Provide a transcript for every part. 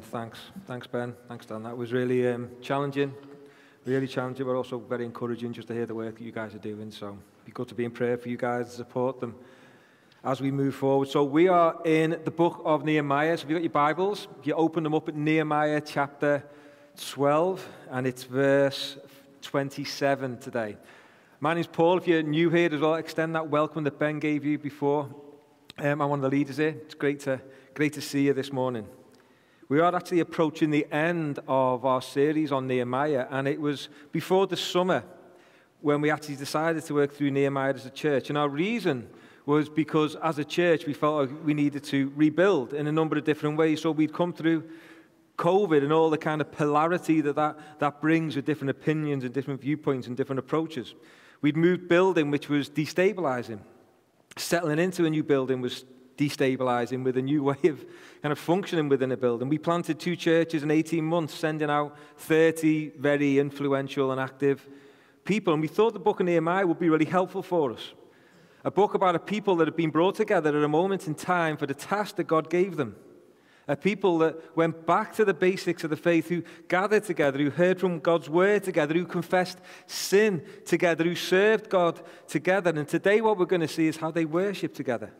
Thanks. Thanks, Ben. Thanks, Dan. That was really um, challenging, really challenging, but also very encouraging just to hear the work that you guys are doing. So be good to be in prayer for you guys, support them as we move forward. So we are in the book of Nehemiah. So if you've got your Bibles, you open them up at Nehemiah chapter 12, and it's verse 27 today. My name's Paul. If you're new here as well, extend that welcome that Ben gave you before. Um, I'm one of the leaders here. It's great to, great to see you this morning. We are actually approaching the end of our series on Nehemiah, and it was before the summer when we actually decided to work through Nehemiah as a church. And our reason was because as a church we felt like we needed to rebuild in a number of different ways. So we'd come through COVID and all the kind of polarity that that, that brings with different opinions and different viewpoints and different approaches. We'd moved building, which was destabilizing. Settling into a new building was destabilizing with a new way of kind of functioning within a building. We planted two churches in 18 months, sending out 30 very influential and active people. And we thought the book of Nehemiah would be really helpful for us. A book about a people that had been brought together at a moment in time for the task that God gave them. A people that went back to the basics of the faith, who gathered together, who heard from God's word together, who confessed sin together, who served God together. And today, what we're going to see is how they worship together.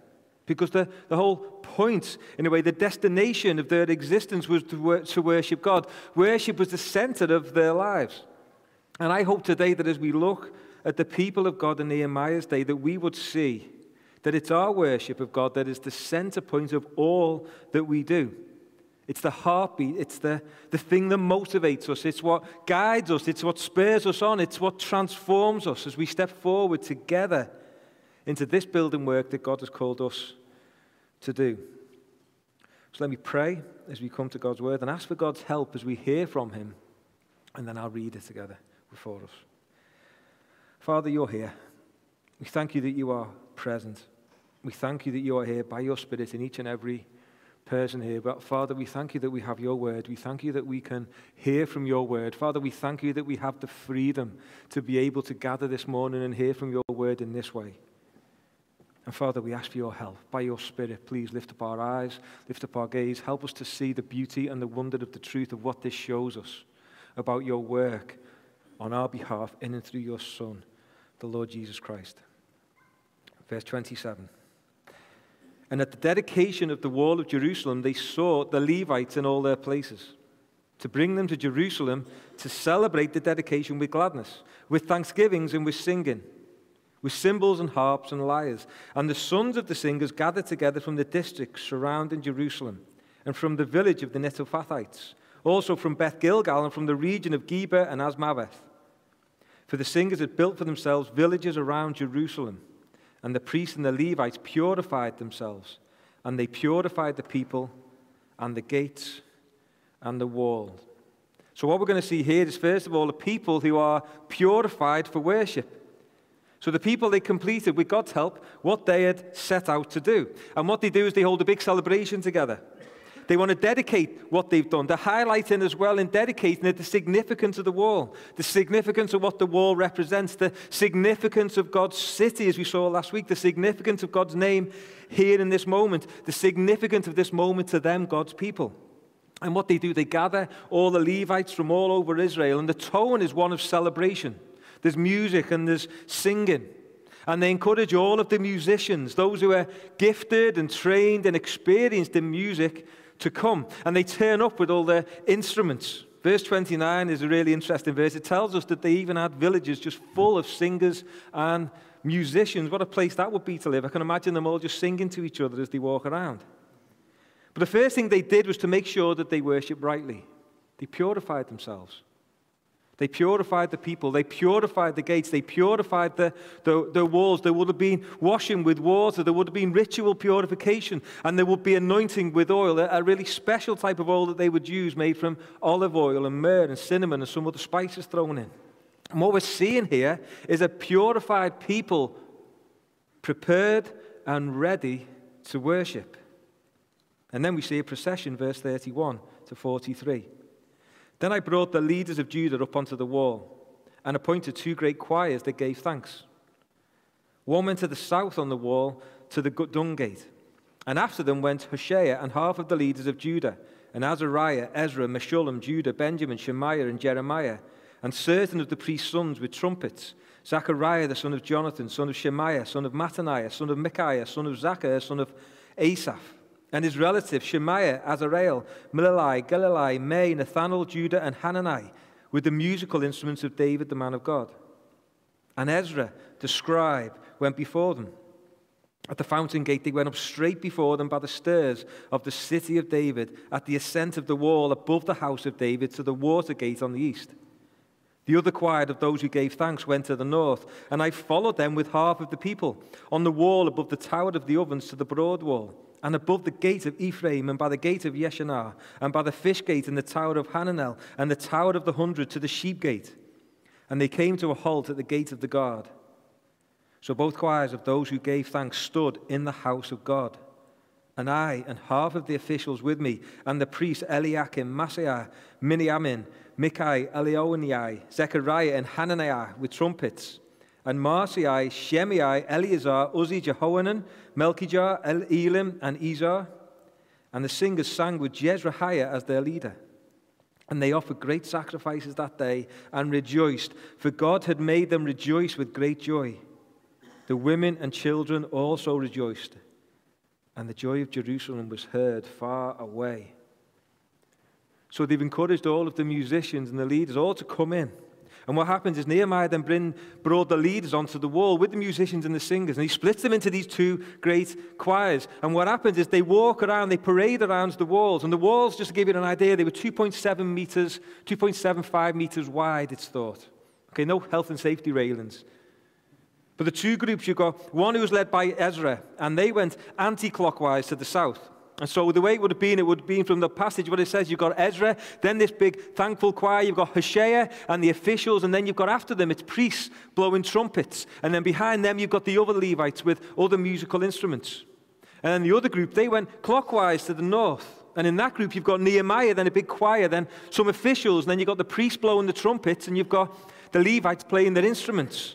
Because the, the whole point, in a way, the destination of their existence was to, wor- to worship God. Worship was the center of their lives. And I hope today that as we look at the people of God in Nehemiah's day, that we would see that it's our worship of God that is the center point of all that we do. It's the heartbeat, it's the, the thing that motivates us, it's what guides us, it's what spurs us on, it's what transforms us as we step forward together into this building work that God has called us to do. So let me pray as we come to God's word and ask for God's help as we hear from Him, and then I'll read it together before us. Father, you're here. We thank you that you are present. We thank you that you are here by your Spirit in each and every person here. But Father, we thank you that we have your word. We thank you that we can hear from your word. Father, we thank you that we have the freedom to be able to gather this morning and hear from your word in this way. And Father, we ask for your help. By your Spirit, please lift up our eyes, lift up our gaze, help us to see the beauty and the wonder of the truth of what this shows us about your work on our behalf in and through your Son, the Lord Jesus Christ. Verse 27. And at the dedication of the wall of Jerusalem, they sought the Levites in all their places to bring them to Jerusalem to celebrate the dedication with gladness, with thanksgivings and with singing with cymbals and harps and lyres. And the sons of the singers gathered together from the districts surrounding Jerusalem, and from the village of the Netophathites, also from Beth Gilgal, and from the region of Geba and Azmaveth. For the singers had built for themselves villages around Jerusalem, and the priests and the Levites purified themselves, and they purified the people and the gates and the wall. So, what we're going to see here is, first of all, the people who are purified for worship. So the people, they completed, with God's help, what they had set out to do. And what they do is they hold a big celebration together. They want to dedicate what they've done. They're highlighting as well in dedicating it the significance of the wall, the significance of what the wall represents, the significance of God's city, as we saw last week, the significance of God's name here in this moment, the significance of this moment to them, God's people. And what they do, they gather all the Levites from all over Israel, and the tone is one of celebration. There's music and there's singing. And they encourage all of the musicians, those who are gifted and trained and experienced in music, to come. And they turn up with all their instruments. Verse 29 is a really interesting verse. It tells us that they even had villages just full of singers and musicians. What a place that would be to live. I can imagine them all just singing to each other as they walk around. But the first thing they did was to make sure that they worshiped rightly. They purified themselves. They purified the people. They purified the gates. They purified the, the, the, walls. There would have been washing with water. There would have been ritual purification. And there would be anointing with oil, a, a really special type of oil that they would use, made from olive oil and myrrh and cinnamon and some other spices thrown in. And what we're seeing here is a purified people prepared and ready to worship. And then we see a procession, verse 31 to 43. Then I brought the leaders of Judah up onto the wall and appointed two great choirs that gave thanks. One went to the south on the wall to the dung gate, and after them went Hoshea and half of the leaders of Judah, and Azariah, Ezra, Meshullam, Judah, Benjamin, Shemaiah, and Jeremiah, and certain of the priest's sons with trumpets. Zechariah, the son of Jonathan, son of Shemaiah, son of Mattaniah, son of Micaiah, son of Zachariah, son of Asaph, and his relatives Shemaiah, Azarel, Milalai, Gilalai, Maai, Nethanel, Judah, and Hanani, with the musical instruments of David, the man of God. And Ezra, the scribe, went before them. At the fountain gate, they went up straight before them by the stairs of the city of David, at the ascent of the wall above the house of David to the water gate on the east. The other choir of those who gave thanks went to the north, and I followed them with half of the people, on the wall above the tower of the ovens to the broad wall, and above the gate of Ephraim, and by the gate of Yeshanah, and by the fish gate and the tower of Hananel, and the tower of the hundred to the sheep gate. And they came to a halt at the gate of the guard. So both choirs of those who gave thanks stood in the house of God. And I and half of the officials with me, and the priests Eliakim, Maaseiah, Miniamin, Micaiah, Elioenai, Zechariah, and Hananiah with trumpets, and Maaseiah, Shemaiah, Eleazar, Uzzi, Jehohanan, Malchijah, Elam, and Ezer. And the singers sang with Jezrahiah as their leader. And they offered great sacrifices that day and rejoiced, for God had made them rejoice with great joy. The women and children also rejoiced, and the joy of Jerusalem was heard far away. So they've encouraged all of the musicians and the leaders all to come in. And what happens is Nehemiah then bring, brought the leaders onto the wall with the musicians and the singers, and he splits them into these two great choirs. And what happens is they walk around, they parade around the walls. And the walls, just to give you an idea, they were 2.7 meters, 2.75 meters wide, it's thought. Okay, no health and safety railings. But the two groups, you've got one who was led by Ezra, and they went anti clockwise to the south. And so the way it would have been, it would have been from the passage what it says, you've got Ezra, then this big thankful choir, you've got Hoshea and the officials, and then you've got after them, it's priests blowing trumpets. And then behind them, you've got the other Levites with other musical instruments. And then the other group, they went clockwise to the north. And in that group, you've got Nehemiah, then a big choir, then some officials, and then you've got the priests blowing the trumpets, and you've got the Levites playing their instruments.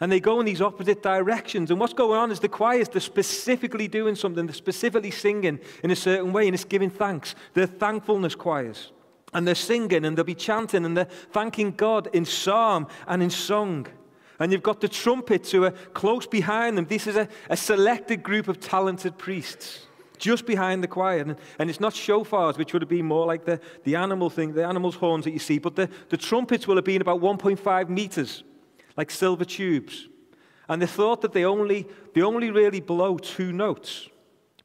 And they go in these opposite directions. And what's going on is the choirs, they're specifically doing something, they're specifically singing in a certain way, and it's giving thanks. They're thankfulness choirs. And they're singing and they'll be chanting and they're thanking God in psalm and in song. And you've got the trumpets who are close behind them. This is a, a selected group of talented priests just behind the choir. And, and, it's not shofars, which would have been more like the, the animal thing, the animal's horns that you see, but the, the trumpets will have been about 1.5 meters like silver tubes. And they thought that they only, they only really blow two notes,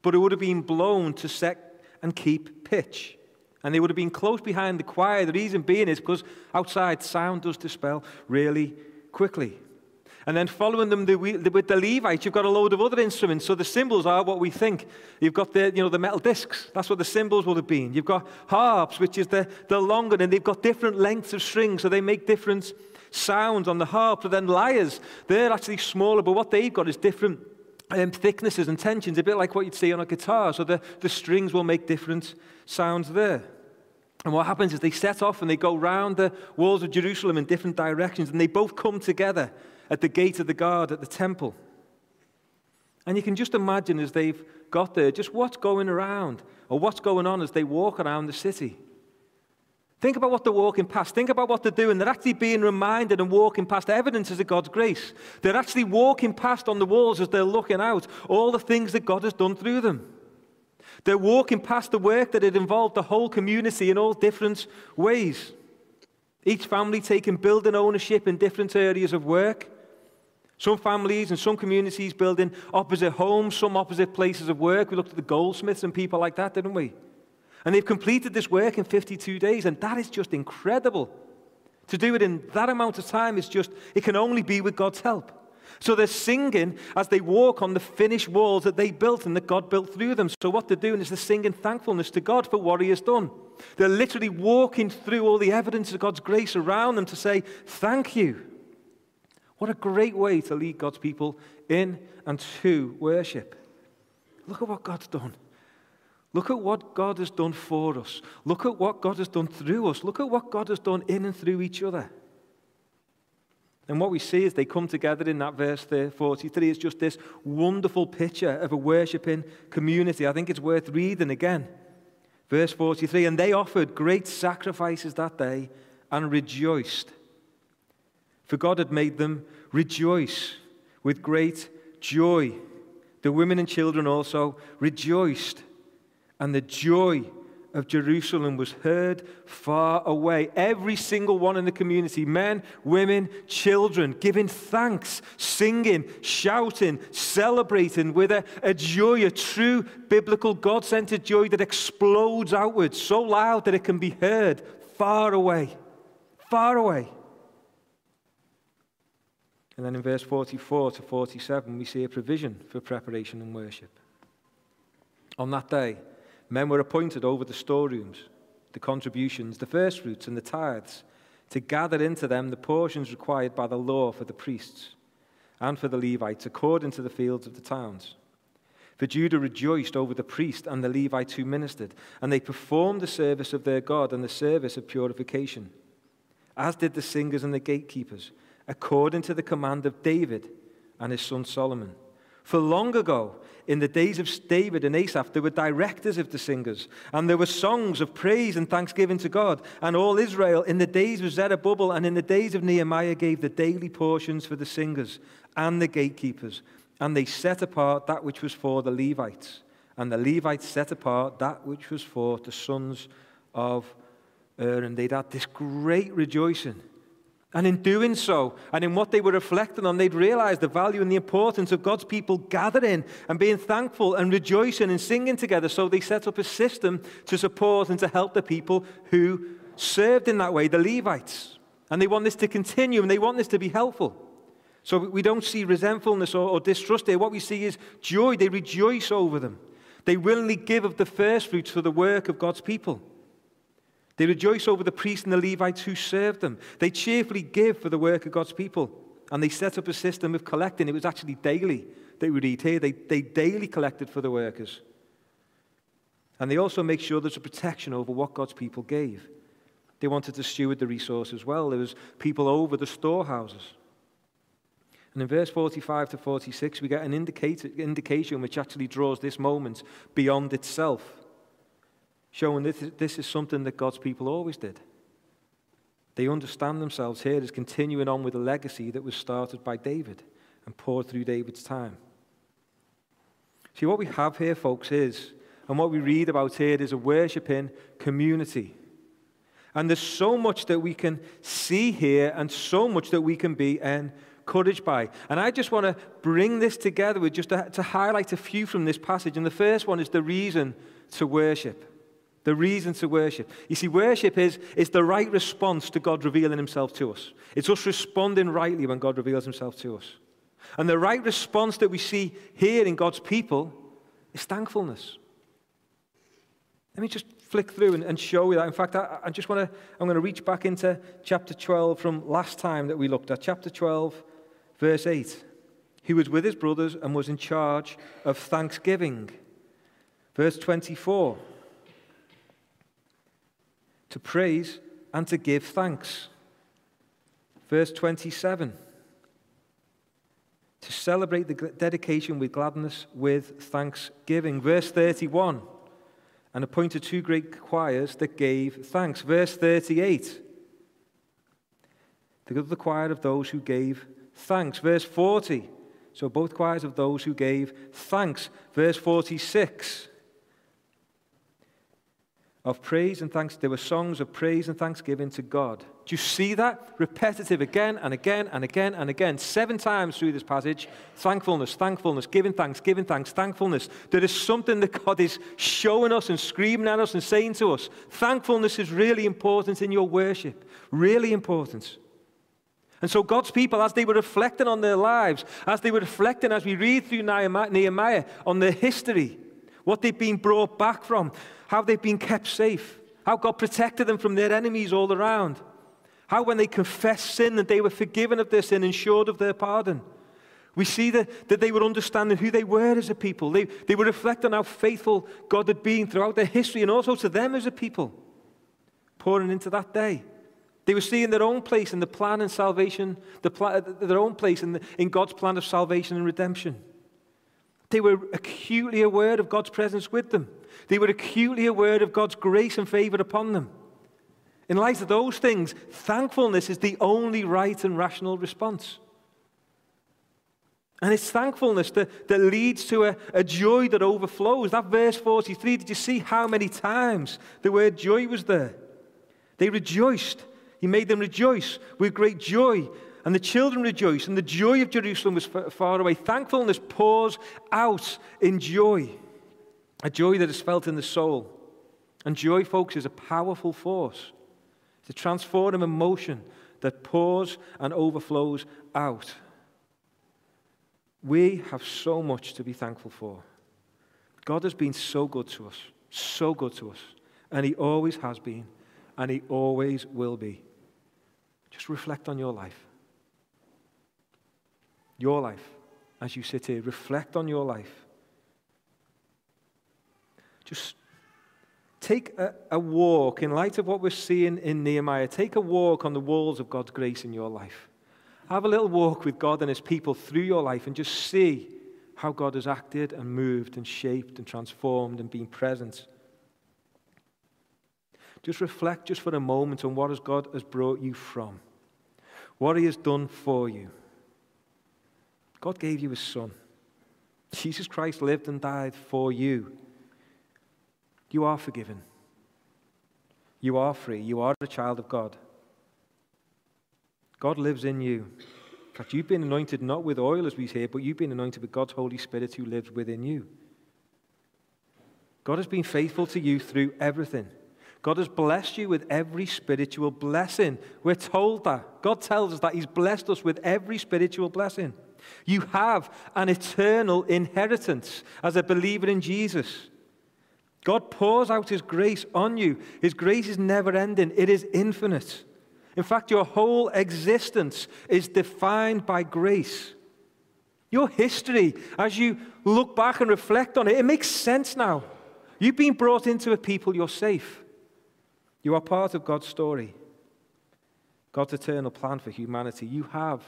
but it would have been blown to set and keep pitch. And they would have been close behind the choir. The reason being is because outside sound does dispel really quickly. And then following them with the Levites, you've got a load of other instruments. So the cymbals are what we think. You've got the, you know, the metal discs. That's what the cymbals would have been. You've got harps, which is the, the longer, and they've got different lengths of strings, so they make different sounds on the harp. But then lyres, they're actually smaller, but what they've got is different um, thicknesses and tensions, a bit like what you'd see on a guitar. So the, the strings will make different sounds there. And what happens is they set off and they go round the walls of Jerusalem in different directions, and they both come together at the gate of the guard at the temple. And you can just imagine as they've got there just what's going around or what's going on as they walk around the city. Think about what they're walking past. Think about what they're doing. They're actually being reminded and walking past evidences of God's grace. They're actually walking past on the walls as they're looking out all the things that God has done through them. They're walking past the work that had involved the whole community in all different ways. Each family taking building ownership in different areas of work. Some families and some communities building opposite homes, some opposite places of work. We looked at the goldsmiths and people like that, didn't we? And they've completed this work in 52 days, and that is just incredible. To do it in that amount of time is just, it can only be with God's help. So they're singing as they walk on the finished walls that they built and that God built through them. So what they're doing is they're singing thankfulness to God for what He has done. They're literally walking through all the evidence of God's grace around them to say, Thank you. What a great way to lead God's people in and to worship. Look at what God's done. Look at what God has done for us. Look at what God has done through us. Look at what God has done in and through each other. And what we see as they come together in that verse 43 is just this wonderful picture of a worshipping community. I think it's worth reading again. Verse 43 And they offered great sacrifices that day and rejoiced. For God had made them rejoice with great joy. The women and children also rejoiced, and the joy of Jerusalem was heard far away. Every single one in the community men, women, children giving thanks, singing, shouting, celebrating with a, a joy, a true biblical God centered joy that explodes outwards so loud that it can be heard far away. Far away. And then in verse 44 to 47, we see a provision for preparation and worship. On that day, Men were appointed over the storerooms, the contributions, the first fruits, and the tithes, to gather into them the portions required by the law for the priests and for the Levites, according to the fields of the towns. For Judah rejoiced over the priest and the Levites who ministered, and they performed the service of their God and the service of purification, as did the singers and the gatekeepers, according to the command of David and his son Solomon. For long ago, in the days of David and Asaph, there were directors of the singers, and there were songs of praise and thanksgiving to God. And all Israel, in the days of Zerubbabel and in the days of Nehemiah, gave the daily portions for the singers and the gatekeepers. And they set apart that which was for the Levites, and the Levites set apart that which was for the sons of Aaron. And They'd had this great rejoicing and in doing so, and in what they were reflecting on, they'd realized the value and the importance of God's people gathering and being thankful and rejoicing and singing together. So they set up a system to support and to help the people who served in that way, the Levites. And they want this to continue and they want this to be helpful. So we don't see resentfulness or, or distrust there. What we see is joy. They rejoice over them. They willingly give of the first fruits for the work of God's people. They rejoice over the priests and the Levites who served them. They cheerfully give for the work of God's people. And they set up a system of collecting. It was actually daily that we read here. They, they daily collected for the workers. And they also make sure there's a protection over what God's people gave. They wanted to steward the resource as well. There was people over the storehouses. And in verse 45 to 46, we get an indicator, indication which actually draws this moment beyond itself showing that this is something that God's people always did. They understand themselves here as continuing on with a legacy that was started by David and poured through David's time. See, what we have here, folks, is, and what we read about here is a worshiping community. And there's so much that we can see here and so much that we can be encouraged by. And I just want to bring this together with just to, to highlight a few from this passage. And the first one is the reason to worship the reason to worship. You see, worship is, is the right response to God revealing himself to us. It's us responding rightly when God reveals himself to us. And the right response that we see here in God's people is thankfulness. Let me just flick through and, and show you that. In fact, I, I just want to, I'm going to reach back into chapter 12 from last time that we looked at. Chapter 12, verse 8. He was with his brothers and was in charge of thanksgiving. Verse 24 to praise and to give thanks. Verse 27 to celebrate the dedication with gladness with thanksgiving. Verse 31 and appointed two great choirs that gave thanks. Verse 38 the the choir of those who gave thanks. Verse 40 so both choirs of those who gave thanks. Verse 46 of praise and thanks. There were songs of praise and thanksgiving to God. Do you see that? Repetitive again and again and again and again. Seven times through this passage. Thankfulness, thankfulness, giving thanks, giving thanks, thankfulness. There is something that God is showing us and screaming at us and saying to us. Thankfulness is really important in your worship. Really important. And so God's people, as they were reflecting on their lives, as they were reflecting as we read through Nehemiah on their history, what they've been brought back from, how they've been kept safe, how God protected them from their enemies all around, how when they confessed sin that they were forgiven of their sin and assured of their pardon. We see that, that they were understanding who they were as a people. They, they were reflecting on how faithful God had been throughout their history and also to them as a people, pouring into that day. They were seeing their own place in the plan and salvation, the pla- their own place in, the, in God's plan of salvation and redemption. They were acutely aware of God's presence with them. They were acutely aware of God's grace and favor upon them. In light of those things, thankfulness is the only right and rational response. And it's thankfulness that, that leads to a, a joy that overflows. That verse 43, did you see how many times the word joy was there? They rejoiced. He made them rejoice with great joy. And the children rejoiced, and the joy of Jerusalem was far away. Thankfulness pours out in joy, a joy that is felt in the soul. And joy, folks, is a powerful force. It's a transforming emotion that pours and overflows out. We have so much to be thankful for. God has been so good to us, so good to us, and He always has been, and He always will be. Just reflect on your life. Your life, as you sit here, reflect on your life. Just take a, a, walk, in light of what we're seeing in Nehemiah, take a walk on the walls of God's grace in your life. Have a little walk with God and His people through your life and just see how God has acted and moved and shaped and transformed and been present. Just reflect just for a moment on what has God has brought you from, what He has done for you. God gave you His Son. Jesus Christ lived and died for you. You are forgiven. You are free. You are a child of God. God lives in you. In fact, you've been anointed not with oil, as we hear, but you've been anointed with God's Holy Spirit who lives within you. God has been faithful to you through everything. God has blessed you with every spiritual blessing. We're told that. God tells us that He's blessed us with every spiritual blessing. You have an eternal inheritance as a believer in Jesus. God pours out His grace on you. His grace is never ending, it is infinite. In fact, your whole existence is defined by grace. Your history, as you look back and reflect on it, it makes sense now. You've been brought into a people, you're safe. You are part of God's story, God's eternal plan for humanity. You have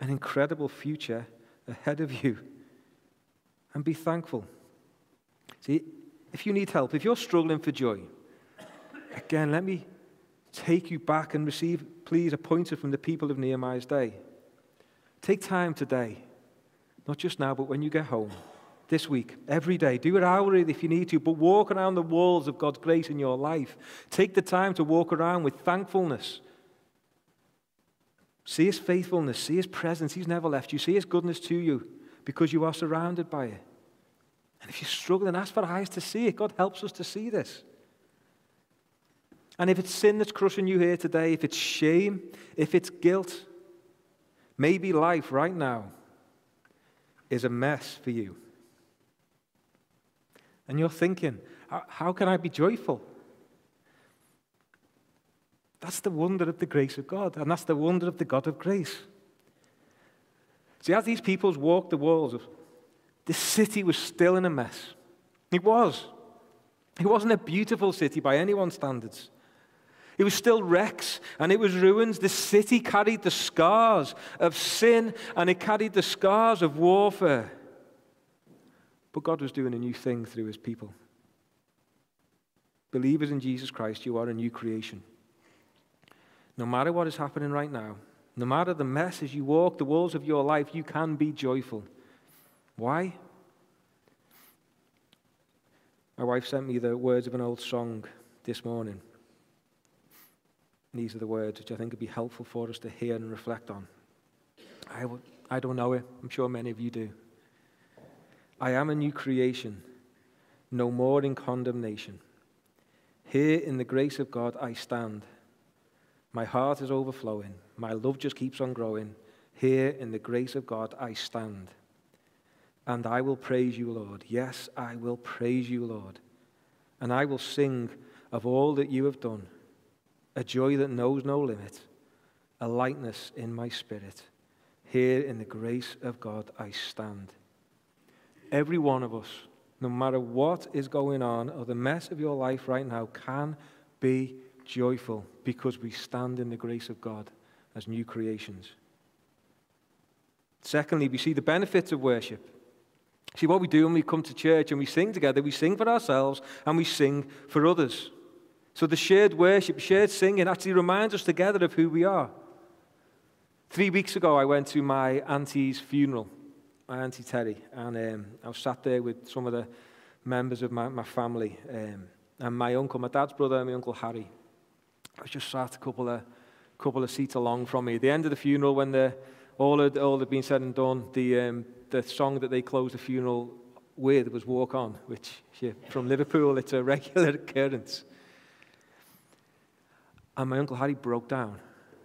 an incredible future ahead of you. And be thankful. See, if you need help, if you're struggling for joy, again, let me take you back and receive, please, a pointer from the people of Nehemiah's day. Take time today, not just now, but when you get home, this week, every day. Do it hourly if you need to, but walk around the walls of God's grace in your life. Take the time to walk around with thankfulness. See His faithfulness, see His presence. He's never left you. See His goodness to you because you are surrounded by it. And if you're struggling, ask for eyes to see it. God helps us to see this. And if it's sin that's crushing you here today, if it's shame, if it's guilt, maybe life right now is a mess for you. And you're thinking, how can I be joyful? That's the wonder of the grace of God, and that's the wonder of the God of grace. See, as these peoples walked the walls, the city was still in a mess. It was. It wasn't a beautiful city by anyone's standards. It was still wrecks and it was ruins. The city carried the scars of sin and it carried the scars of warfare. But God was doing a new thing through his people. Believers in Jesus Christ, you are a new creation. No matter what is happening right now, no matter the mess as you walk the walls of your life, you can be joyful. Why? My wife sent me the words of an old song this morning. These are the words which I think would be helpful for us to hear and reflect on. I, w- I don't know it. I'm sure many of you do. I am a new creation, no more in condemnation. Here in the grace of God I stand. My heart is overflowing. My love just keeps on growing. Here in the grace of God I stand. And I will praise you, Lord. Yes, I will praise you, Lord. And I will sing of all that you have done a joy that knows no limit, a lightness in my spirit. Here in the grace of God I stand. Every one of us, no matter what is going on or the mess of your life right now, can be joyful because we stand in the grace of God as new creations. Secondly, we see the benefits of worship. See, what we do when we come to church and we sing together, we sing for ourselves and we sing for others. So the shared worship, shared singing actually reminds us together of who we are. Three weeks ago, I went to my auntie's funeral, my auntie Terry, and um, I was sat there with some of the members of my, my family, um, and my uncle, my dad's brother, and my uncle Harry. I was just sat a couple of, couple of seats along from me. At the end of the funeral, when the, all, had, all had been said and done, the, um, the song that they closed the funeral with was Walk On, which yeah, from Liverpool, it's a regular occurrence. And my Uncle Harry broke down.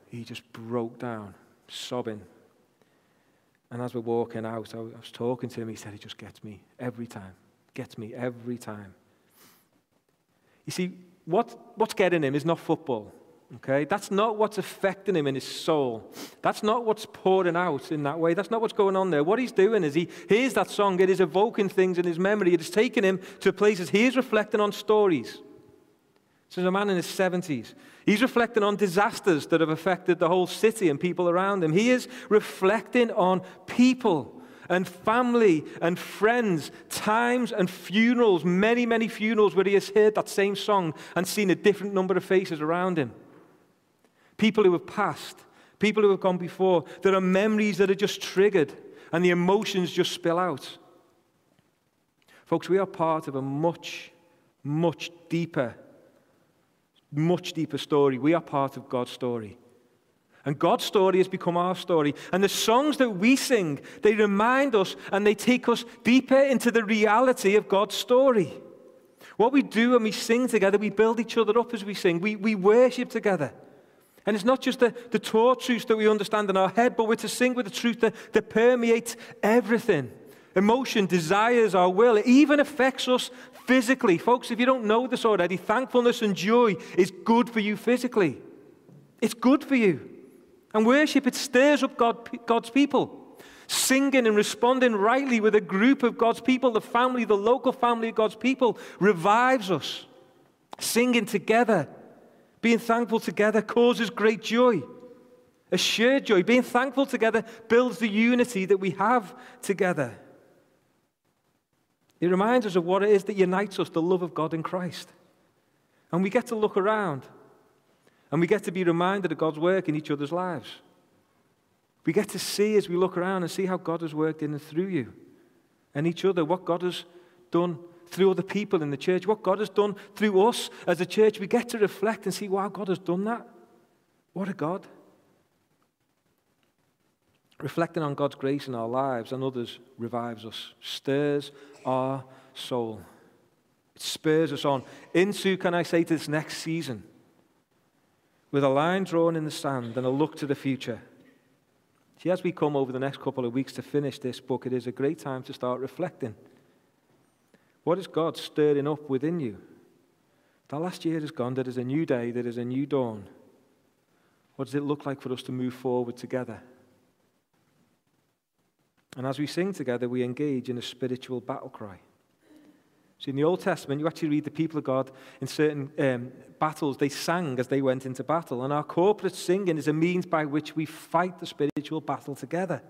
He just broke down, sobbing. And as we're walking out, I was talking to him. He said, He just gets me every time. Gets me every time. You see, what, what's getting him is not football. Okay? That's not what's affecting him in his soul. That's not what's pouring out in that way. That's not what's going on there. What he's doing is he hears that song, it is evoking things in his memory. It is taking him to places. He is reflecting on stories. This is a man in his 70s. He's reflecting on disasters that have affected the whole city and people around him. He is reflecting on people and family and friends, times and funerals, many, many funerals where he has heard that same song and seen a different number of faces around him. People who have passed, people who have gone before. There are memories that are just triggered and the emotions just spill out. Folks, we are part of a much, much deeper, much deeper story. We are part of God's story. And God's story has become our story. And the songs that we sing, they remind us and they take us deeper into the reality of God's story. What we do when we sing together, we build each other up as we sing. We, we worship together. And it's not just the, the taught truths that we understand in our head, but we're to sing with the truth that, that permeates everything. Emotion, desires, our will. It even affects us physically. Folks, if you don't know this already, thankfulness and joy is good for you physically. It's good for you. And worship, it stirs up God, God's people. Singing and responding rightly with a group of God's people, the family, the local family of God's people, revives us. Singing together, being thankful together causes great joy. A shared joy. Being thankful together builds the unity that we have together. It reminds us of what it is that unites us the love of God in Christ. And we get to look around and we get to be reminded of God's work in each other's lives. We get to see as we look around and see how God has worked in and through you and each other, what God has done through other people in the church, what God has done through us as a church. We get to reflect and see, wow, God has done that. What a God. Reflecting on God's grace in our lives and others revives us, stirs our soul. It spurs us on into, can I say, to this next season with a line drawn in the sand and a look to the future. See, as we come over the next couple of weeks to finish this book, it is a great time to start reflecting. What is God stirring up within you? The last year has gone. There is a new day, there is a new dawn. What does it look like for us to move forward together? And as we sing together, we engage in a spiritual battle cry. So in the Old Testament, you actually read the people of God in certain um, battles, they sang as they went into battle. And our corporate singing is a means by which we fight the spiritual battle together.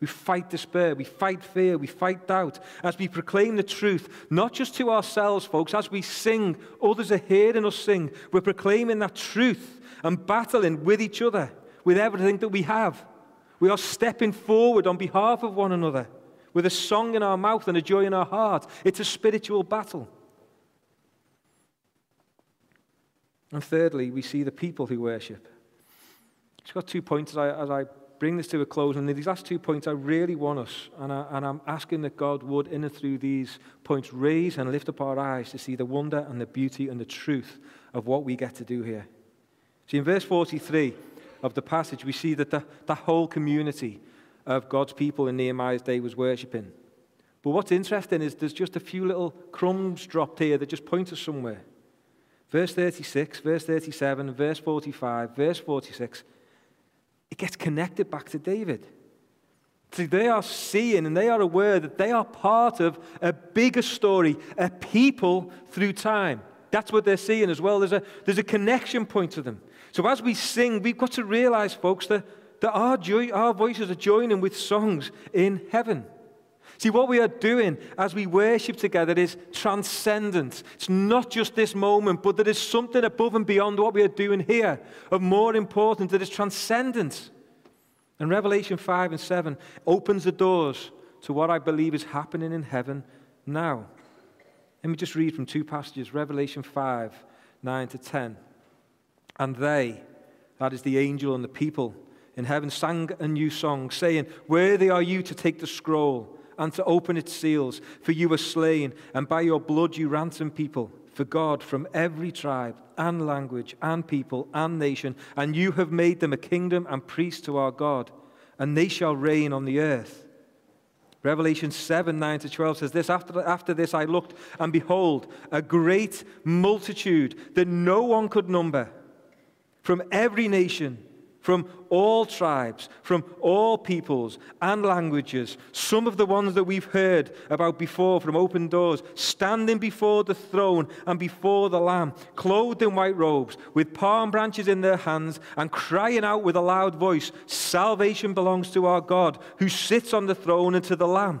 We fight despair, we fight fear, we fight doubt as we proclaim the truth, not just to ourselves, folks. As we sing, others are hearing us sing. We're proclaiming that truth and battling with each other, with everything that we have. We are stepping forward on behalf of one another with a song in our mouth and a joy in our heart. It's a spiritual battle. And thirdly, we see the people who worship. It's got two points as I, as I bring this to a close. And these last two points, I really want us, and, I, and I'm asking that God would, in and through these points, raise and lift up our eyes to see the wonder and the beauty and the truth of what we get to do here. See, in verse 43 of the passage, we see that the, the whole community of God's people in Nehemiah's day was worshipping. But what's interesting is there's just a few little crumbs dropped here that just point us somewhere. Verse 36, verse 37, verse 45, verse 46, it gets connected back to David. See, they are seeing and they are aware that they are part of a bigger story, a people through time. That's what they're seeing as well. There's a, there's a connection point to them. So as we sing, we've got to realize, folks, that, that our, joy, our voices are joining with songs in heaven. See, what we are doing as we worship together is transcendent. It's not just this moment, but there is something above and beyond what we are doing here of more importance that is transcendent. And Revelation 5 and 7 opens the doors to what I believe is happening in heaven now. Let me just read from two passages Revelation 5 9 to 10. And they, that is the angel and the people in heaven, sang a new song, saying, Worthy are you to take the scroll and to open its seals, for you were slain, and by your blood you ransomed people for God from every tribe and language and people and nation, and you have made them a kingdom and priests to our God, and they shall reign on the earth. Revelation 7 9 to 12 says this after, after this I looked, and behold, a great multitude that no one could number from every nation from all tribes, from all peoples and languages, some of the ones that we've heard about before from open doors, standing before the throne and before the Lamb, clothed in white robes, with palm branches in their hands, and crying out with a loud voice Salvation belongs to our God, who sits on the throne and to the Lamb.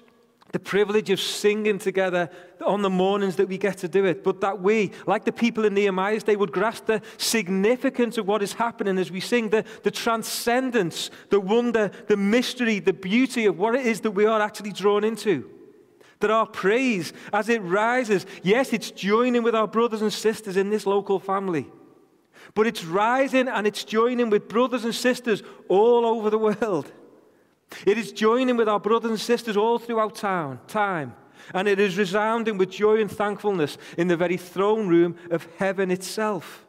the privilege of singing together on the mornings that we get to do it, but that we, like the people in Nehemiah's day, would grasp the significance of what is happening as we sing, the, the transcendence, the wonder, the mystery, the beauty of what it is that we are actually drawn into. That our praise, as it rises, yes, it's joining with our brothers and sisters in this local family, but it's rising and it's joining with brothers and sisters all over the world. It is joining with our brothers and sisters all throughout town, time. And it is resounding with joy and thankfulness in the very throne room of heaven itself.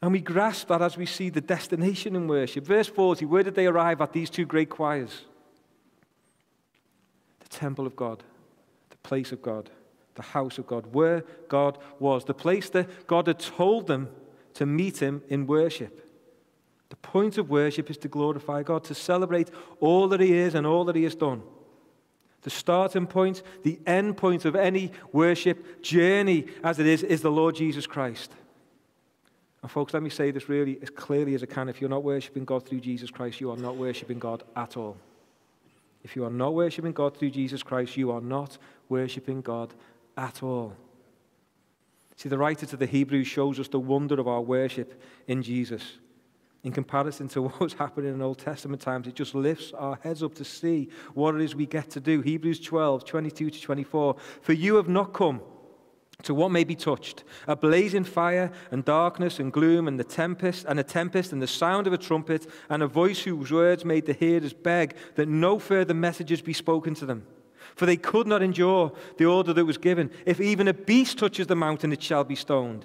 And we grasp that as we see the destination in worship. Verse 40 where did they arrive at these two great choirs? The temple of God, the place of God, the house of God, where God was, the place that God had told them to meet Him in worship. The point of worship is to glorify God, to celebrate all that He is and all that He has done. The starting point, the end point of any worship journey, as it is, is the Lord Jesus Christ. And, folks, let me say this really as clearly as I can. If you're not worshiping God through Jesus Christ, you are not worshiping God at all. If you are not worshiping God through Jesus Christ, you are not worshiping God at all. See, the writer to the Hebrews shows us the wonder of our worship in Jesus in comparison to what was happening in Old Testament times. It just lifts our heads up to see what it is we get to do. Hebrews 12, 22 to 24. For you have not come to what may be touched a blazing fire and darkness and gloom and the tempest and a tempest and the sound of a trumpet and a voice whose words made the hearers beg that no further messages be spoken to them for they could not endure the order that was given if even a beast touches the mountain it shall be stoned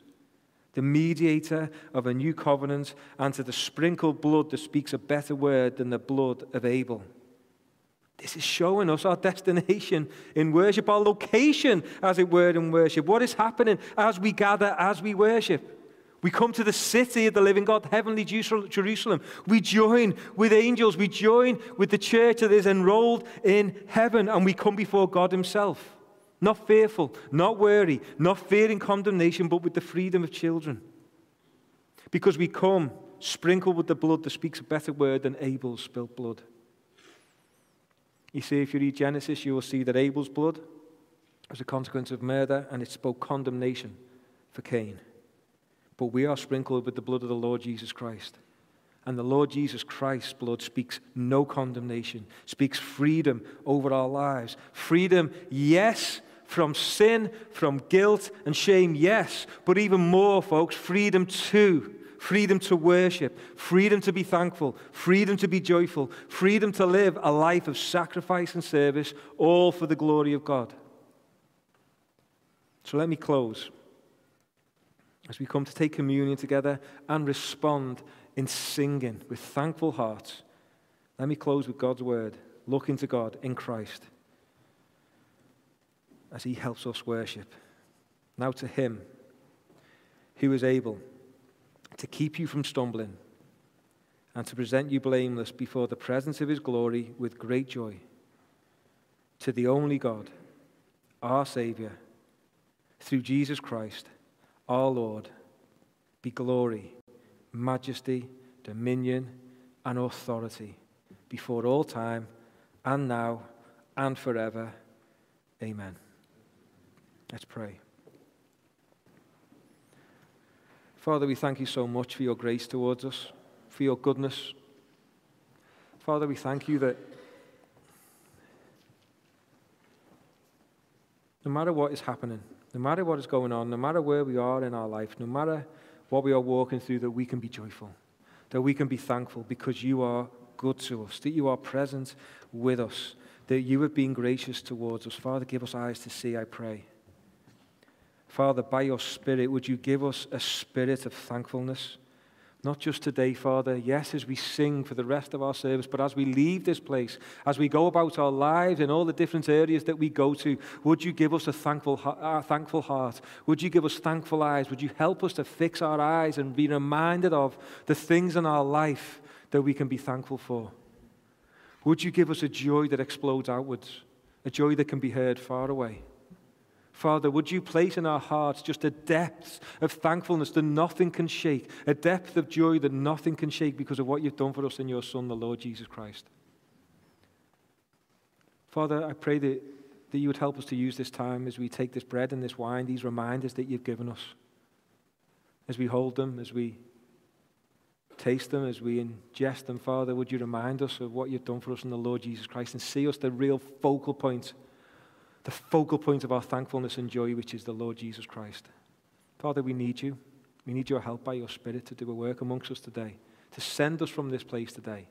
the mediator of a new covenant, and to the sprinkled blood that speaks a better word than the blood of Abel. This is showing us our destination in worship, our location, as it were, in worship. What is happening as we gather, as we worship? We come to the city of the living God, heavenly Jerusalem. We join with angels. We join with the church that is enrolled in heaven, and we come before God Himself. Not fearful, not worry, not fearing condemnation, but with the freedom of children. Because we come sprinkled with the blood that speaks a better word than Abel's spilt blood. You see, if you read Genesis, you will see that Abel's blood was a consequence of murder and it spoke condemnation for Cain. But we are sprinkled with the blood of the Lord Jesus Christ. And the Lord Jesus Christ's blood speaks no condemnation, speaks freedom over our lives. Freedom, yes, from sin, from guilt and shame, yes, but even more, folks, freedom too freedom to worship, freedom to be thankful, freedom to be joyful, freedom to live a life of sacrifice and service, all for the glory of God. So let me close as we come to take communion together and respond in singing with thankful hearts. Let me close with God's word, looking to God in Christ as he helps us worship. Now to him who is able to keep you from stumbling and to present you blameless before the presence of his glory with great joy. To the only God, our Saviour, through Jesus Christ, our Lord, be glory, majesty, dominion, and authority before all time and now and forever. Amen. Let's pray. Father, we thank you so much for your grace towards us, for your goodness. Father, we thank you that no matter what is happening, no matter what is going on, no matter where we are in our life, no matter what we are walking through, that we can be joyful, that we can be thankful because you are good to us, that you are present with us, that you have been gracious towards us. Father, give us eyes to see, I pray. Father, by your Spirit, would you give us a spirit of thankfulness? Not just today, Father, yes, as we sing for the rest of our service, but as we leave this place, as we go about our lives in all the different areas that we go to, would you give us a thankful, a thankful heart? Would you give us thankful eyes? Would you help us to fix our eyes and be reminded of the things in our life that we can be thankful for? Would you give us a joy that explodes outwards, a joy that can be heard far away? Father, would you place in our hearts just a depth of thankfulness that nothing can shake, a depth of joy that nothing can shake because of what you've done for us in your Son, the Lord Jesus Christ? Father, I pray that, that you would help us to use this time as we take this bread and this wine, these reminders that you've given us, as we hold them, as we taste them, as we ingest them, Father, would you remind us of what you've done for us in the Lord Jesus Christ and see us the real focal point the focal point of our thankfulness and joy, which is the Lord Jesus Christ. Father, we need you. We need your help by your Spirit to do a work amongst us today, to send us from this place today,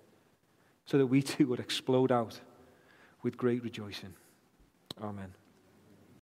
so that we too would explode out with great rejoicing. Amen.